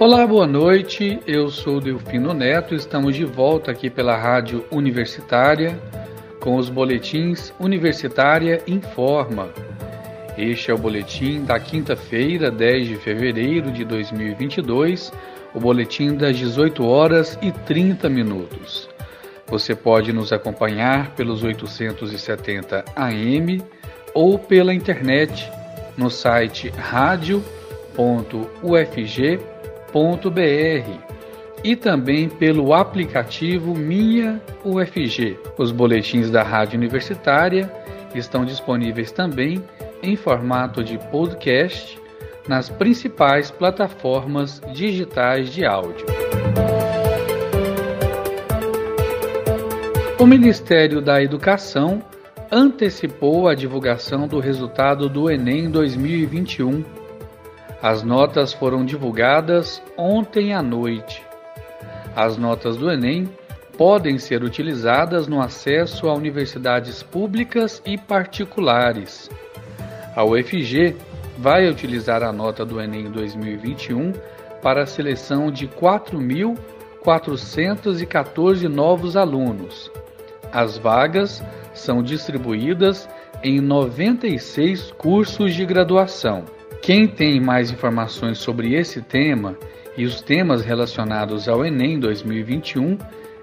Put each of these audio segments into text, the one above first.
Olá, boa noite. Eu sou Delfino Neto. Estamos de volta aqui pela Rádio Universitária com os boletins Universitária Informa. Este é o boletim da quinta-feira, 10 de fevereiro de 2022, o boletim das 18 horas e 30 minutos. Você pode nos acompanhar pelos 870 AM ou pela internet no site radio.ufg.com e também pelo aplicativo Minha UFG. Os boletins da Rádio Universitária estão disponíveis também em formato de podcast nas principais plataformas digitais de áudio. O Ministério da Educação antecipou a divulgação do resultado do Enem 2021 as notas foram divulgadas ontem à noite. As notas do Enem podem ser utilizadas no acesso a universidades públicas e particulares. A UFG vai utilizar a nota do Enem 2021 para a seleção de 4.414 novos alunos. As vagas são distribuídas em 96 cursos de graduação. Quem tem mais informações sobre esse tema e os temas relacionados ao Enem 2021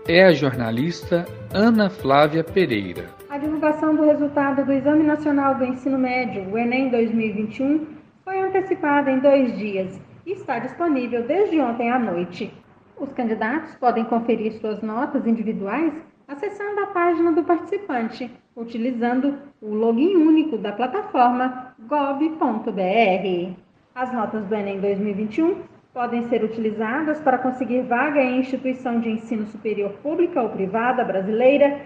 é a jornalista Ana Flávia Pereira. A divulgação do resultado do Exame Nacional do Ensino Médio, o Enem 2021, foi antecipada em dois dias e está disponível desde ontem à noite. Os candidatos podem conferir suas notas individuais acessando a página do participante, utilizando o login único da plataforma gov.br. As notas do Enem 2021 podem ser utilizadas para conseguir vaga em instituição de ensino superior pública ou privada brasileira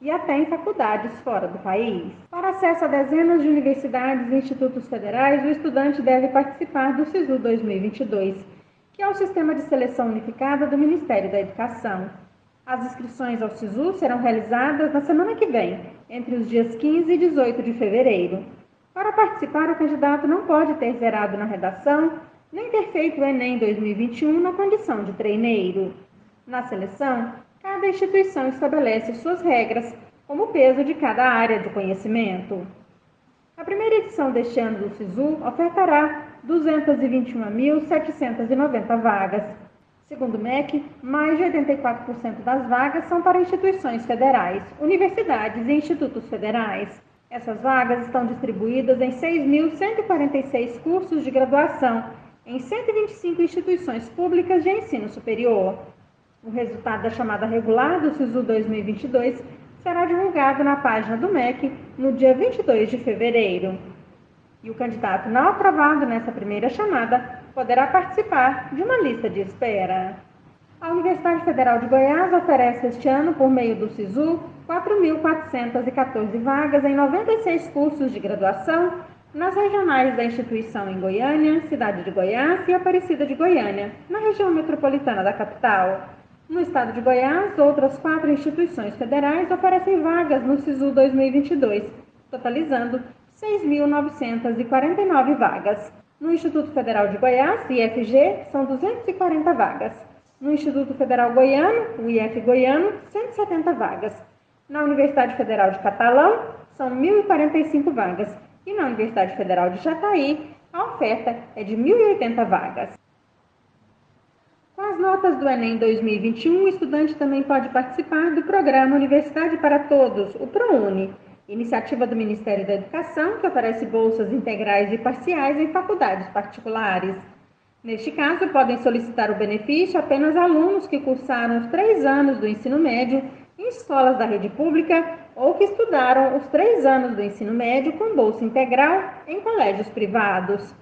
e até em faculdades fora do país. Para acesso a dezenas de universidades e institutos federais, o estudante deve participar do SISU 2022, que é o Sistema de Seleção Unificada do Ministério da Educação. As inscrições ao SISU serão realizadas na semana que vem, entre os dias 15 e 18 de fevereiro. Para participar, o candidato não pode ter zerado na redação, nem ter feito o Enem 2021 na condição de treineiro. Na seleção, cada instituição estabelece suas regras, como o peso de cada área do conhecimento. A primeira edição deste ano do SISU ofertará 221.790 vagas Segundo o MEC, mais de 84% das vagas são para instituições federais, universidades e institutos federais. Essas vagas estão distribuídas em 6.146 cursos de graduação em 125 instituições públicas de ensino superior. O resultado da chamada regular do SISU 2022 será divulgado na página do MEC no dia 22 de fevereiro. E o candidato não aprovado nessa primeira chamada poderá participar de uma lista de espera. A Universidade Federal de Goiás oferece este ano, por meio do SISU, 4.414 vagas em 96 cursos de graduação nas regionais da instituição em Goiânia, Cidade de Goiás e Aparecida de Goiânia, na região metropolitana da capital. No estado de Goiás, outras quatro instituições federais oferecem vagas no SISU 2022, totalizando 6.949 vagas. No Instituto Federal de Goiás, IFG, são 240 vagas. No Instituto Federal Goiano, o IF Goiano, 170 vagas. Na Universidade Federal de Catalão, são 1.045 vagas. E na Universidade Federal de Jataí, a oferta é de 1.080 vagas. Com as notas do Enem 2021, o estudante também pode participar do programa Universidade para Todos, o ProUni, iniciativa do Ministério da Educação que oferece bolsas integrais e parciais em faculdades particulares. Neste caso, podem solicitar o benefício apenas alunos que cursaram os três anos do ensino médio em escolas da rede pública ou que estudaram os três anos do ensino médio com bolsa integral em colégios privados.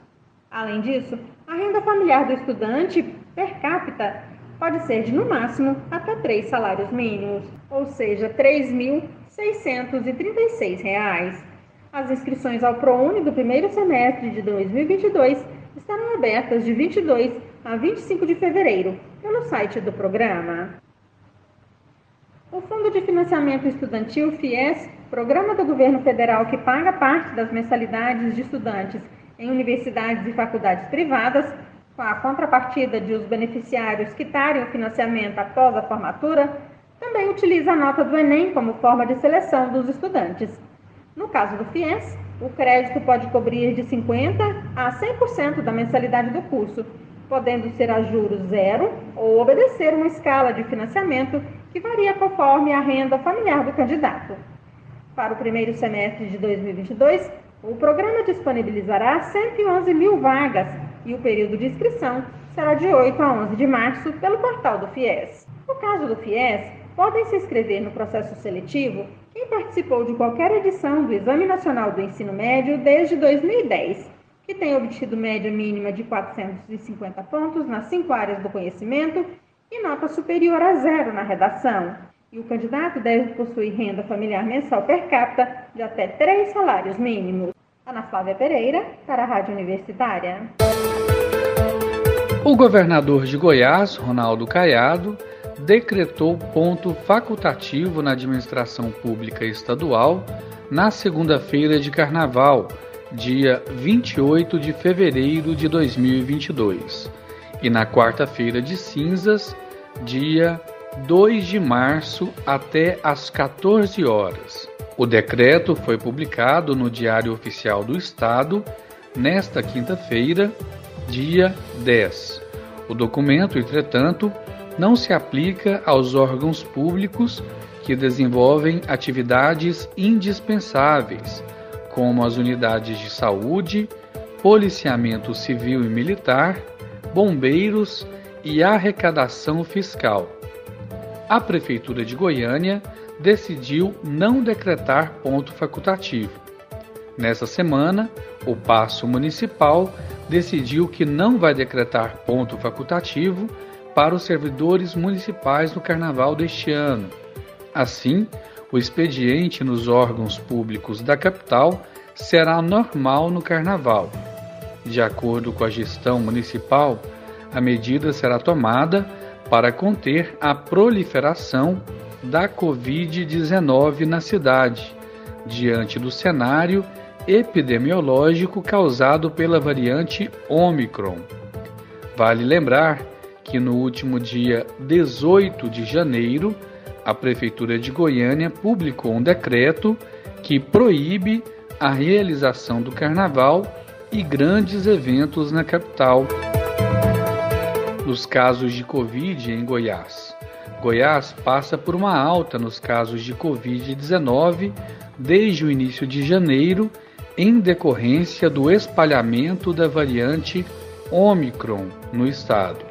Além disso, a renda familiar do estudante per capita pode ser de, no máximo, até três salários mínimos, ou seja, R$ 3.636. As inscrições ao ProUni do primeiro semestre de 2022 estarão abertas de 22 a 25 de fevereiro pelo site do programa. O Fundo de Financiamento Estudantil FIES, programa do governo federal que paga parte das mensalidades de estudantes em universidades e faculdades privadas, Com a contrapartida de os beneficiários quitarem o financiamento após a formatura, também utiliza a nota do Enem como forma de seleção dos estudantes. No caso do FIES, o crédito pode cobrir de 50% a 100% da mensalidade do curso, podendo ser a juros zero ou obedecer uma escala de financiamento que varia conforme a renda familiar do candidato. Para o primeiro semestre de 2022, o programa disponibilizará 111 mil vagas e o período de inscrição será de 8 a 11 de março pelo portal do FIES. No caso do FIES, podem se inscrever no processo seletivo quem participou de qualquer edição do Exame Nacional do Ensino Médio desde 2010, que tem obtido média mínima de 450 pontos nas cinco áreas do conhecimento e nota superior a zero na redação. E o candidato deve possuir renda familiar mensal per capita de até três salários mínimos. Ana Flávia Pereira, para a Rádio Universitária. O governador de Goiás, Ronaldo Caiado, decretou ponto facultativo na administração pública estadual na segunda-feira de carnaval, dia 28 de fevereiro de 2022, e na quarta-feira de cinzas, dia 2 de março, até às 14 horas. O decreto foi publicado no Diário Oficial do Estado nesta quinta-feira, dia 10. O documento, entretanto, não se aplica aos órgãos públicos que desenvolvem atividades indispensáveis, como as unidades de saúde, policiamento civil e militar, bombeiros e arrecadação fiscal. A Prefeitura de Goiânia decidiu não decretar ponto facultativo. Nessa semana, o Paço Municipal decidiu que não vai decretar ponto facultativo para os servidores municipais no carnaval deste ano. Assim, o expediente nos órgãos públicos da capital será normal no carnaval. De acordo com a gestão municipal, a medida será tomada para conter a proliferação da Covid-19 na cidade, diante do cenário epidemiológico causado pela variante Omicron. Vale lembrar que no último dia 18 de janeiro, a Prefeitura de Goiânia publicou um decreto que proíbe a realização do carnaval e grandes eventos na capital. Nos casos de Covid em Goiás. Goiás passa por uma alta nos casos de Covid-19 desde o início de janeiro, em decorrência do espalhamento da variante Omicron no estado.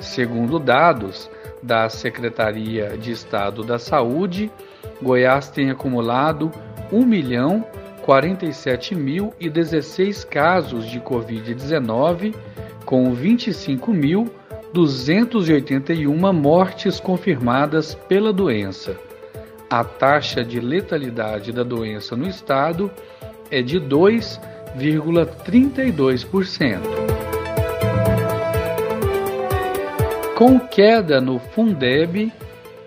Segundo dados da Secretaria de Estado da Saúde, Goiás tem acumulado 1 milhão 47.016 casos de Covid-19, com 25.281 mortes confirmadas pela doença. A taxa de letalidade da doença no estado é de 2,32%. Com queda no Fundeb,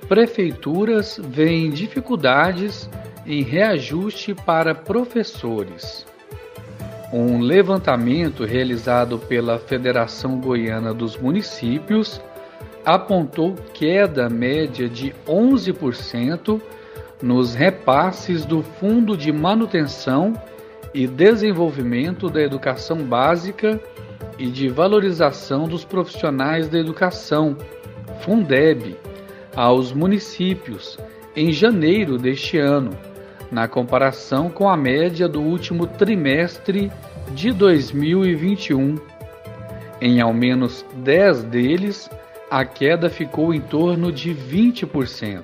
prefeituras veem dificuldades em reajuste para professores. Um levantamento realizado pela Federação Goiana dos Municípios apontou queda média de 11% nos repasses do Fundo de Manutenção e Desenvolvimento da Educação Básica e de Valorização dos Profissionais da Educação, Fundeb, aos municípios em janeiro deste ano, na comparação com a média do último trimestre de 2021. Em ao menos 10 deles, a queda ficou em torno de 20%.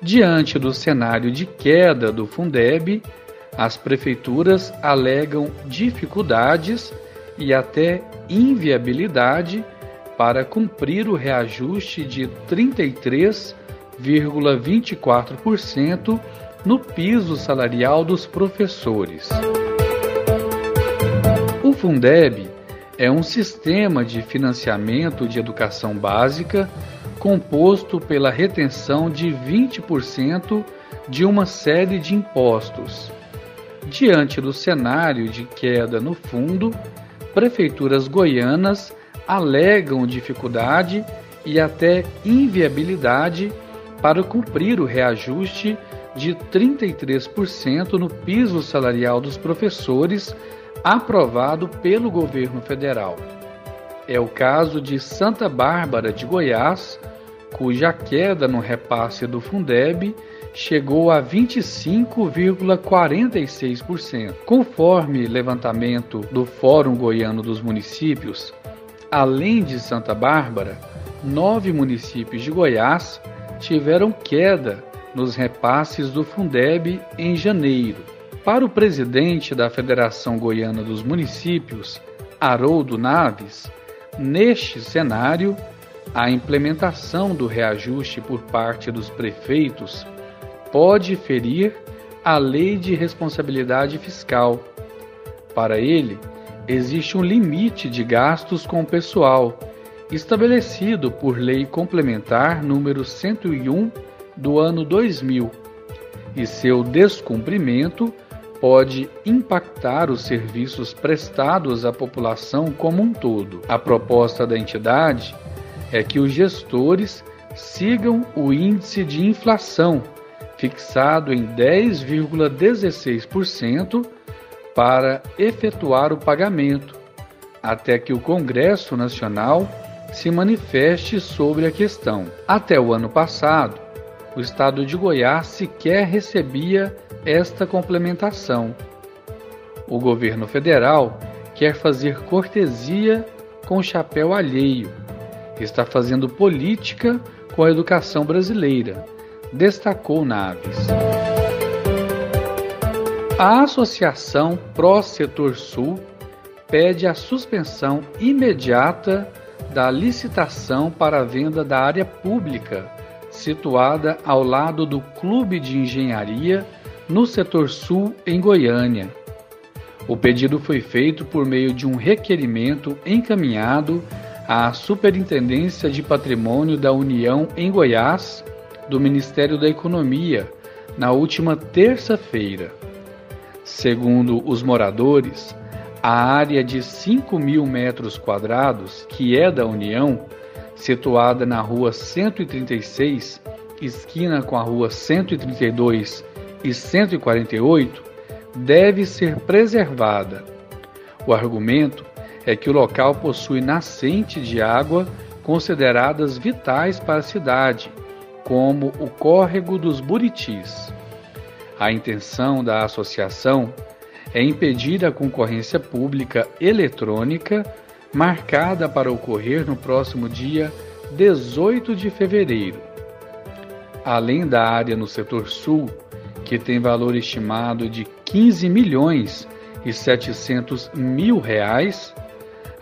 Diante do cenário de queda do Fundeb, as prefeituras alegam dificuldades e até inviabilidade para cumprir o reajuste de 33,24% no piso salarial dos professores. O Fundeb é um sistema de financiamento de educação básica composto pela retenção de 20% de uma série de impostos. Diante do cenário de queda no fundo, prefeituras goianas alegam dificuldade e até inviabilidade para cumprir o reajuste de 33% no piso salarial dos professores aprovado pelo governo federal. É o caso de Santa Bárbara de Goiás, cuja queda no repasse do Fundeb chegou a 25,46%. Conforme levantamento do Fórum Goiano dos Municípios, além de Santa Bárbara, nove municípios de Goiás tiveram queda nos repasses do Fundeb em janeiro. Para o presidente da Federação Goiana dos Municípios, Haroldo Naves, neste cenário, a implementação do reajuste por parte dos prefeitos pode ferir a lei de responsabilidade fiscal. Para ele, existe um limite de gastos com o pessoal, estabelecido por Lei Complementar número 101 do ano 2000, e seu descumprimento pode impactar os serviços prestados à população como um todo. A proposta da entidade é que os gestores sigam o índice de inflação, fixado em 10,16%, para efetuar o pagamento, até que o Congresso Nacional se manifeste sobre a questão. Até o ano passado, o estado de Goiás sequer recebia esta complementação. O governo federal quer fazer cortesia com o chapéu alheio. Está fazendo política com a educação brasileira, destacou Naves. A Associação Pró Setor Sul pede a suspensão imediata da licitação para a venda da área pública situada ao lado do Clube de Engenharia no setor sul, em Goiânia. O pedido foi feito por meio de um requerimento encaminhado à Superintendência de Patrimônio da União em Goiás, do Ministério da Economia, na última terça-feira. Segundo os moradores, a área de 5 mil metros quadrados, que é da União, situada na rua 136, esquina com a rua 132 e 148, deve ser preservada. O argumento é que o local possui nascente de água consideradas vitais para a cidade, como o córrego dos Buritis. A intenção da associação é impedir a concorrência pública eletrônica marcada para ocorrer no próximo dia 18 de fevereiro. Além da área no setor sul, que tem valor estimado de 15 milhões e 700 mil reais,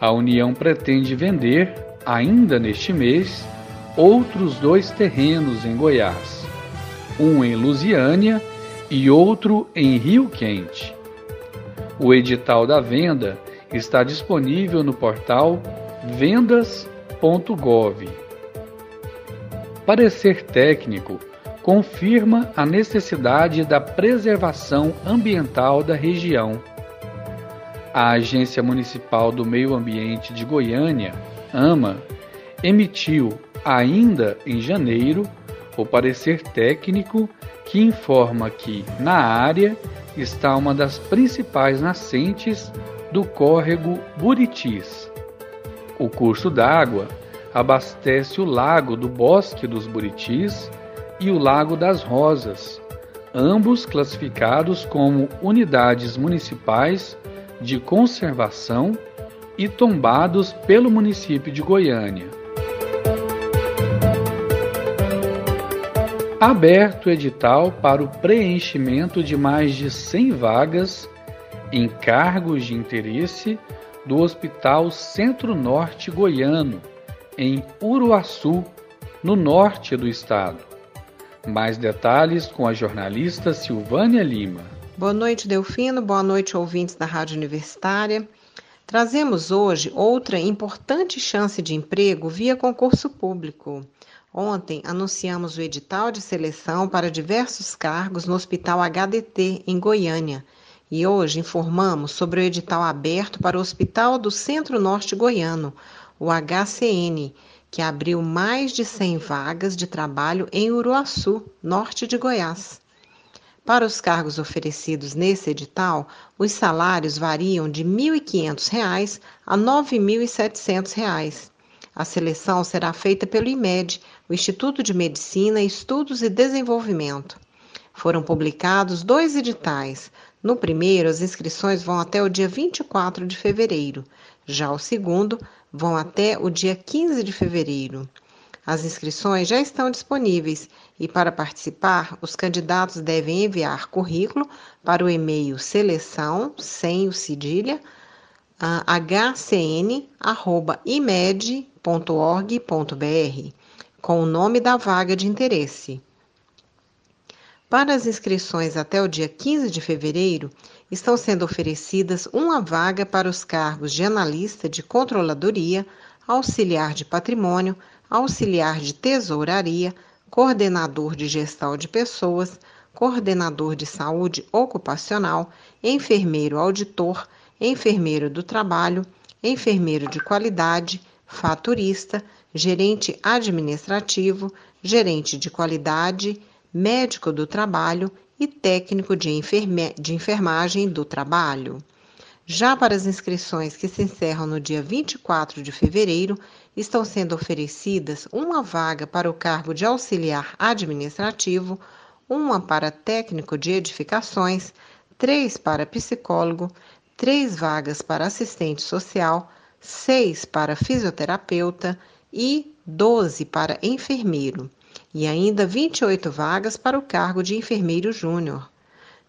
a União pretende vender, ainda neste mês, outros dois terrenos em Goiás, um em Lusiânia e outro em Rio Quente. O edital da venda está disponível no portal vendas.gov. Parecer técnico confirma a necessidade da preservação ambiental da região. A Agência Municipal do Meio Ambiente de Goiânia, AMA, emitiu, ainda em janeiro, o parecer técnico que informa que, na área, está uma das principais nascentes do córrego Buritis. O curso d'água abastece o lago do Bosque dos Buritis e o Lago das Rosas, ambos classificados como unidades municipais de conservação e tombados pelo município de Goiânia. Aberto edital para o preenchimento de mais de 100 vagas em cargos de interesse do Hospital Centro-Norte Goiano, em Uruaçu, no norte do estado. Mais detalhes com a jornalista Silvânia Lima. Boa noite, Delfino. Boa noite, ouvintes da Rádio Universitária. Trazemos hoje outra importante chance de emprego via concurso público. Ontem anunciamos o edital de seleção para diversos cargos no Hospital HDT, em Goiânia e hoje informamos sobre o edital aberto para o Hospital do Centro-Norte Goiano, o HCN, que abriu mais de 100 vagas de trabalho em Uruaçu, norte de Goiás. Para os cargos oferecidos nesse edital, os salários variam de R$ 1.500 a R$ 9.700. A seleção será feita pelo IMED, o Instituto de Medicina, Estudos e Desenvolvimento. Foram publicados dois editais. No primeiro, as inscrições vão até o dia 24 de fevereiro. Já o segundo, vão até o dia 15 de fevereiro. As inscrições já estão disponíveis e, para participar, os candidatos devem enviar currículo para o e-mail seleção, sem o cedilha, hcn.imed.org.br, com o nome da vaga de interesse. Para as inscrições até o dia 15 de fevereiro, estão sendo oferecidas uma vaga para os cargos de analista de controladoria, auxiliar de patrimônio, auxiliar de tesouraria, coordenador de gestão de pessoas, coordenador de saúde ocupacional, enfermeiro auditor, enfermeiro do trabalho, enfermeiro de qualidade, faturista, gerente administrativo, gerente de qualidade, médico do trabalho e técnico de, enferme... de enfermagem do trabalho. Já para as inscrições que se encerram no dia 24 de fevereiro, estão sendo oferecidas uma vaga para o cargo de auxiliar administrativo, uma para técnico de edificações, três para psicólogo, três vagas para assistente social, seis para fisioterapeuta e 12 para enfermeiro, e ainda 28 vagas para o cargo de enfermeiro júnior.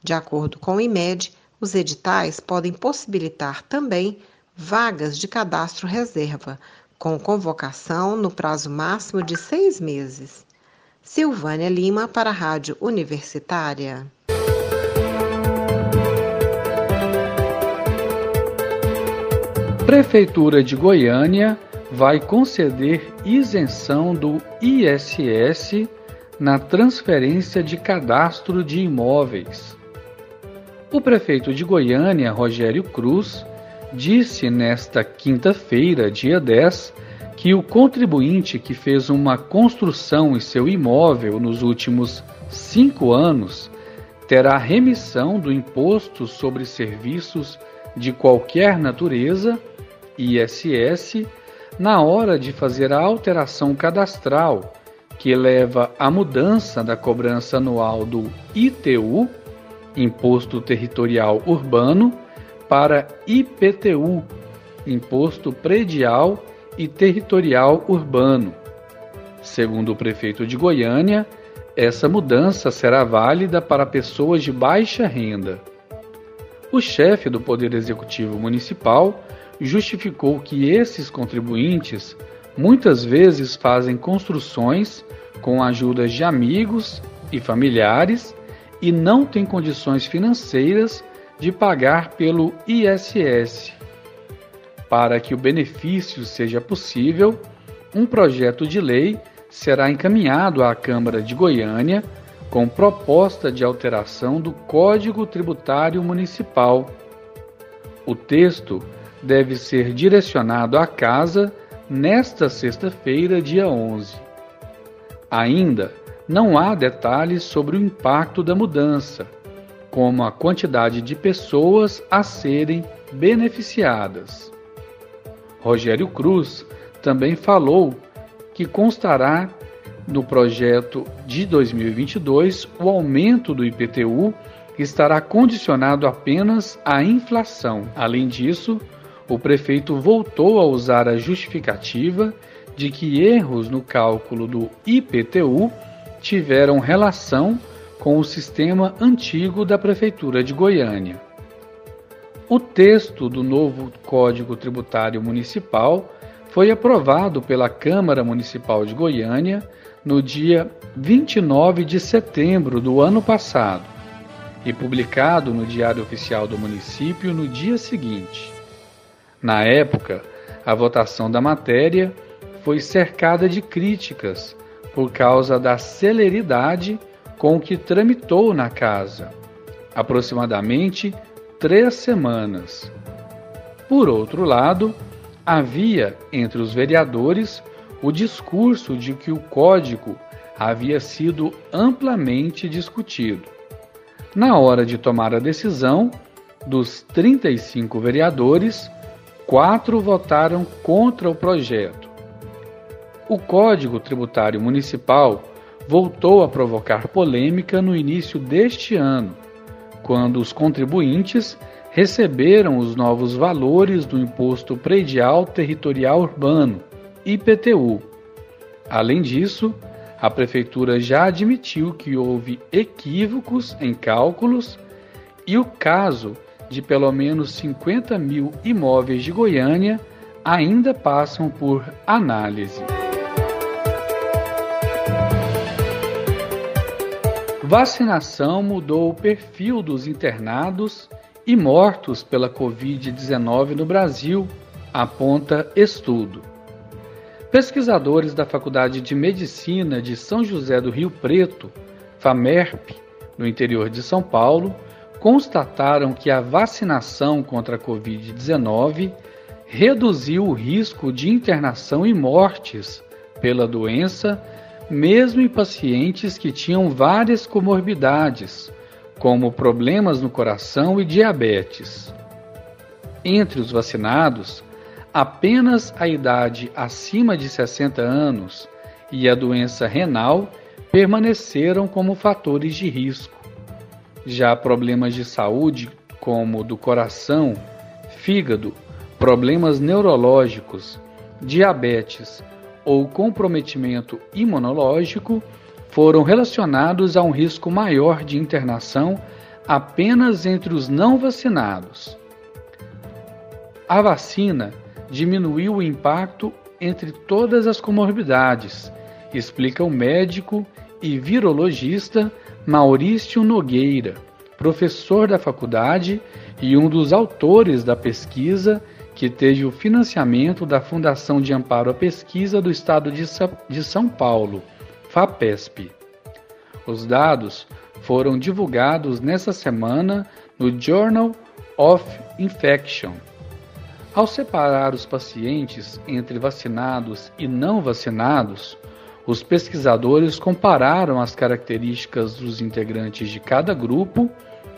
De acordo com o IMED, os editais podem possibilitar também vagas de cadastro reserva, com convocação no prazo máximo de seis meses. Silvânia Lima, para a Rádio Universitária. Prefeitura de Goiânia vai conceder isenção do ISS na transferência de cadastro de imóveis. O prefeito de Goiânia, Rogério Cruz, disse nesta quinta-feira, dia 10, que o contribuinte que fez uma construção em seu imóvel nos últimos cinco anos terá remissão do Imposto sobre Serviços de qualquer natureza, ISS, na hora de fazer a alteração cadastral, que leva à mudança da cobrança anual do ITU Imposto Territorial Urbano, para IPTU, Imposto Predial e Territorial Urbano. Segundo o prefeito de Goiânia, essa mudança será válida para pessoas de baixa renda. O chefe do Poder Executivo Municipal justificou que esses contribuintes muitas vezes fazem construções com a ajuda de amigos e familiares e não tem condições financeiras de pagar pelo ISS. Para que o benefício seja possível, um projeto de lei será encaminhado à Câmara de Goiânia com proposta de alteração do Código Tributário Municipal. O texto deve ser direcionado à Casa nesta sexta-feira, dia 11. Ainda não há detalhes sobre o impacto da mudança, como a quantidade de pessoas a serem beneficiadas. Rogério Cruz também falou que constará no projeto de 2022 o aumento do IPTU estará condicionado apenas à inflação. Além disso, o prefeito voltou a usar a justificativa de que erros no cálculo do IPTU tiveram relação com o sistema antigo da Prefeitura de Goiânia. O texto do novo Código Tributário Municipal foi aprovado pela Câmara Municipal de Goiânia no dia 29 de setembro do ano passado e publicado no Diário Oficial do Município no dia seguinte. Na época, a votação da matéria foi cercada de críticas por causa da celeridade com que tramitou na casa, aproximadamente três semanas. Por outro lado, havia entre os vereadores o discurso de que o código havia sido amplamente discutido. Na hora de tomar a decisão, dos 35 vereadores, quatro votaram contra o projeto. O Código Tributário Municipal voltou a provocar polêmica no início deste ano, quando os contribuintes receberam os novos valores do Imposto Predial Territorial Urbano, IPTU. Além disso, a Prefeitura já admitiu que houve equívocos em cálculos e o caso de pelo menos 50 mil imóveis de Goiânia ainda passam por análise. Vacinação mudou o perfil dos internados e mortos pela Covid-19 no Brasil, aponta estudo. Pesquisadores da Faculdade de Medicina de São José do Rio Preto, FAMERP, no interior de São Paulo, constataram que a vacinação contra a Covid-19 reduziu o risco de internação e mortes pela doença, mesmo em pacientes que tinham várias comorbidades, como problemas no coração e diabetes. Entre os vacinados, apenas a idade acima de 60 anos e a doença renal permaneceram como fatores de risco. Já problemas de saúde, como do coração, fígado, problemas neurológicos, diabetes ou comprometimento imunológico, foram relacionados a um risco maior de internação apenas entre os não vacinados. A vacina diminuiu o impacto entre todas as comorbidades, explica o médico e virologista Maurício Nogueira, professor da faculdade e um dos autores da pesquisa que teve o financiamento da Fundação de Amparo à Pesquisa do Estado de São Paulo, FAPESP. Os dados foram divulgados nessa semana no Journal of Infection. Ao separar os pacientes entre vacinados e não vacinados, os pesquisadores compararam as características dos integrantes de cada grupo,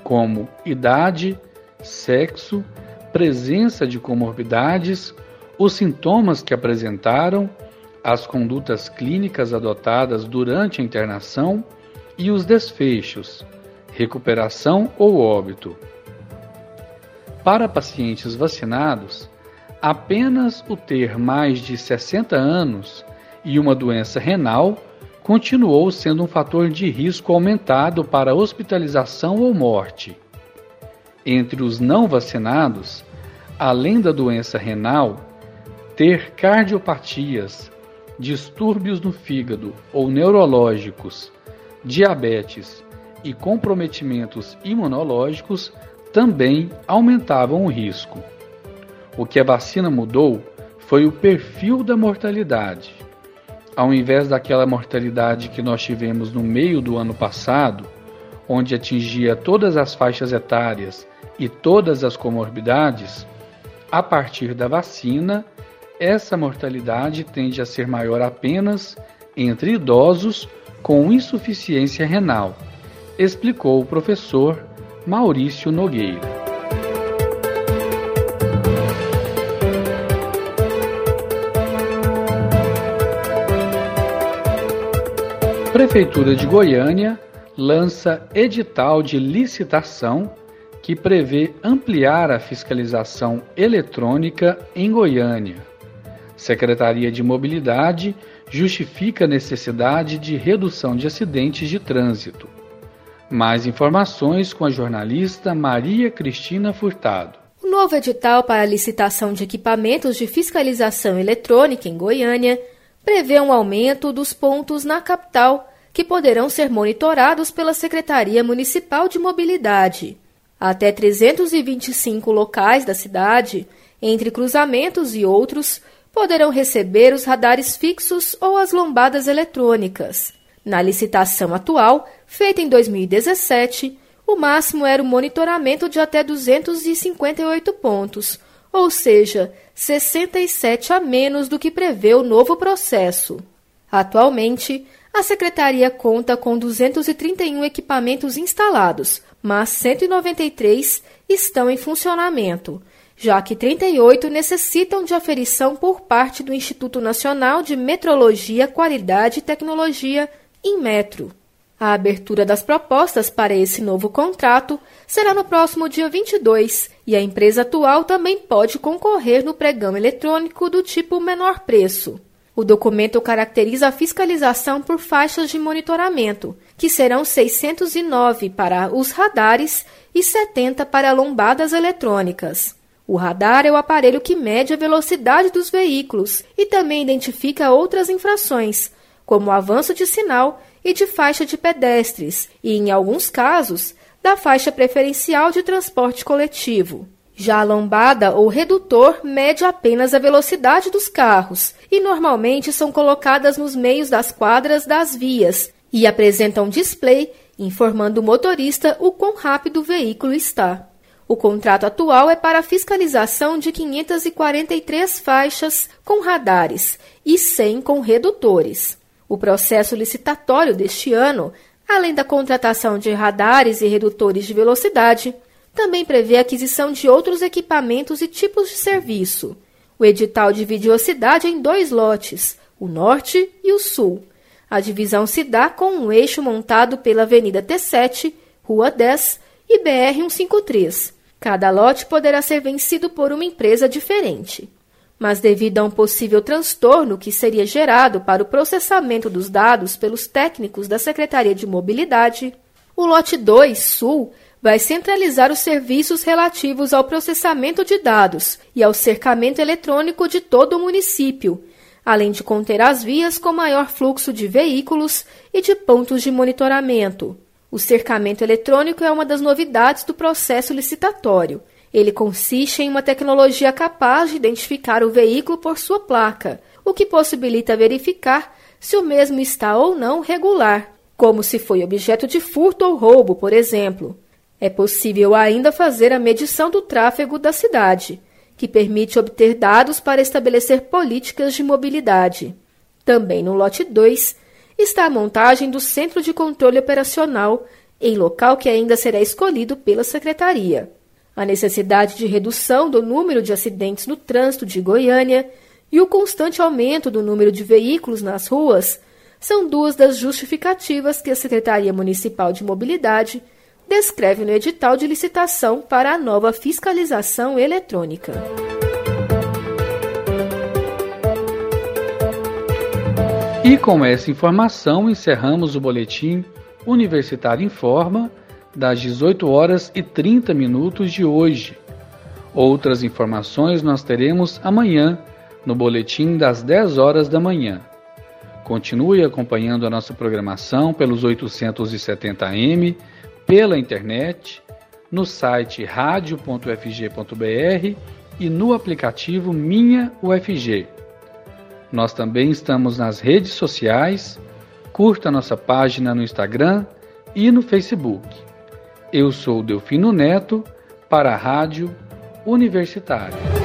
como idade, sexo, presença de comorbidades, os sintomas que apresentaram, as condutas clínicas adotadas durante a internação e os desfechos, recuperação ou óbito. Para pacientes vacinados, apenas o ter mais de 60 anos e uma doença renal continuou sendo um fator de risco aumentado para hospitalização ou morte. Entre os não vacinados, além da doença renal, ter cardiopatias, distúrbios no fígado ou neurológicos, diabetes e comprometimentos imunológicos também aumentavam o risco. O que a vacina mudou foi o perfil da mortalidade ao invés daquela mortalidade que nós tivemos no meio do ano passado, onde atingia todas as faixas etárias e todas as comorbidades, a partir da vacina, essa mortalidade tende a ser maior apenas entre idosos com insuficiência renal, explicou o professor Maurício Nogueira. Prefeitura de Goiânia lança edital de licitação que prevê ampliar a fiscalização eletrônica em Goiânia. Secretaria de Mobilidade justifica a necessidade de redução de acidentes de trânsito. Mais informações com a jornalista Maria Cristina Furtado. O novo edital para a licitação de equipamentos de fiscalização eletrônica em Goiânia prevê um aumento dos pontos na capital que poderão ser monitorados pela Secretaria Municipal de Mobilidade. Até 325 locais da cidade, entre cruzamentos e outros, poderão receber os radares fixos ou as lombadas eletrônicas. Na licitação atual, feita em 2017, o máximo era o monitoramento de até 258 pontos, ou seja, 67 a menos do que prevê o novo processo. Atualmente, a secretaria conta com 231 equipamentos instalados, mas 193 estão em funcionamento, já que 38 necessitam de aferição por parte do Instituto Nacional de Metrologia, Qualidade e Tecnologia, Inmetro. A abertura das propostas para esse novo contrato será no próximo dia 22 e a empresa atual também pode concorrer no pregão eletrônico do tipo menor preço. O documento caracteriza a fiscalização por faixas de monitoramento, que serão 609 para os radares e 70 para lombadas eletrônicas. O radar é o aparelho que mede a velocidade dos veículos e também identifica outras infrações, como o avanço de sinal e de faixa de pedestres, e, em alguns casos, da faixa preferencial de transporte coletivo. Já a lombada ou redutor mede apenas a velocidade dos carros e normalmente são colocadas nos meios das quadras das vias e apresentam display informando o motorista o quão rápido o veículo está. O contrato atual é para fiscalização de 543 faixas com radares e 100 com redutores. O processo licitatório deste ano, além da contratação de radares e redutores de velocidade, também prevê a aquisição de outros equipamentos e tipos de serviço. O edital divide a cidade em dois lotes, o norte e o sul. A divisão se dá com um eixo montado pela Avenida T7, Rua 10 e BR 153 Cada lote poderá ser vencido por uma empresa diferente. Mas, devido a um possível transtorno que seria gerado para o processamento dos dados pelos técnicos da Secretaria de Mobilidade, o lote 2 Sul vai centralizar os serviços relativos ao processamento de dados e ao cercamento eletrônico de todo o município, além de conter as vias com maior fluxo de veículos e de pontos de monitoramento. O cercamento eletrônico é uma das novidades do processo licitatório. Ele consiste em uma tecnologia capaz de identificar o veículo por sua placa, o que possibilita verificar se o mesmo está ou não regular, como se foi objeto de furto ou roubo, por exemplo. É possível ainda fazer a medição do tráfego da cidade, que permite obter dados para estabelecer políticas de mobilidade. Também no lote 2, está a montagem do Centro de Controle Operacional, em local que ainda será escolhido pela Secretaria. A necessidade de redução do número de acidentes no trânsito de Goiânia e o constante aumento do número de veículos nas ruas são duas das justificativas que a Secretaria Municipal de Mobilidade descreve no edital de licitação para a nova fiscalização eletrônica. E com essa informação encerramos o boletim Universitário Informa das 18 horas e 30 minutos de hoje. Outras informações nós teremos amanhã no boletim das 10 horas da manhã. Continue acompanhando a nossa programação pelos 870m, pela internet, no site radio.fg.br e no aplicativo Minha UFG. Nós também estamos nas redes sociais. Curta nossa página no Instagram e no Facebook. Eu sou Delfino Neto para a Rádio Universitária.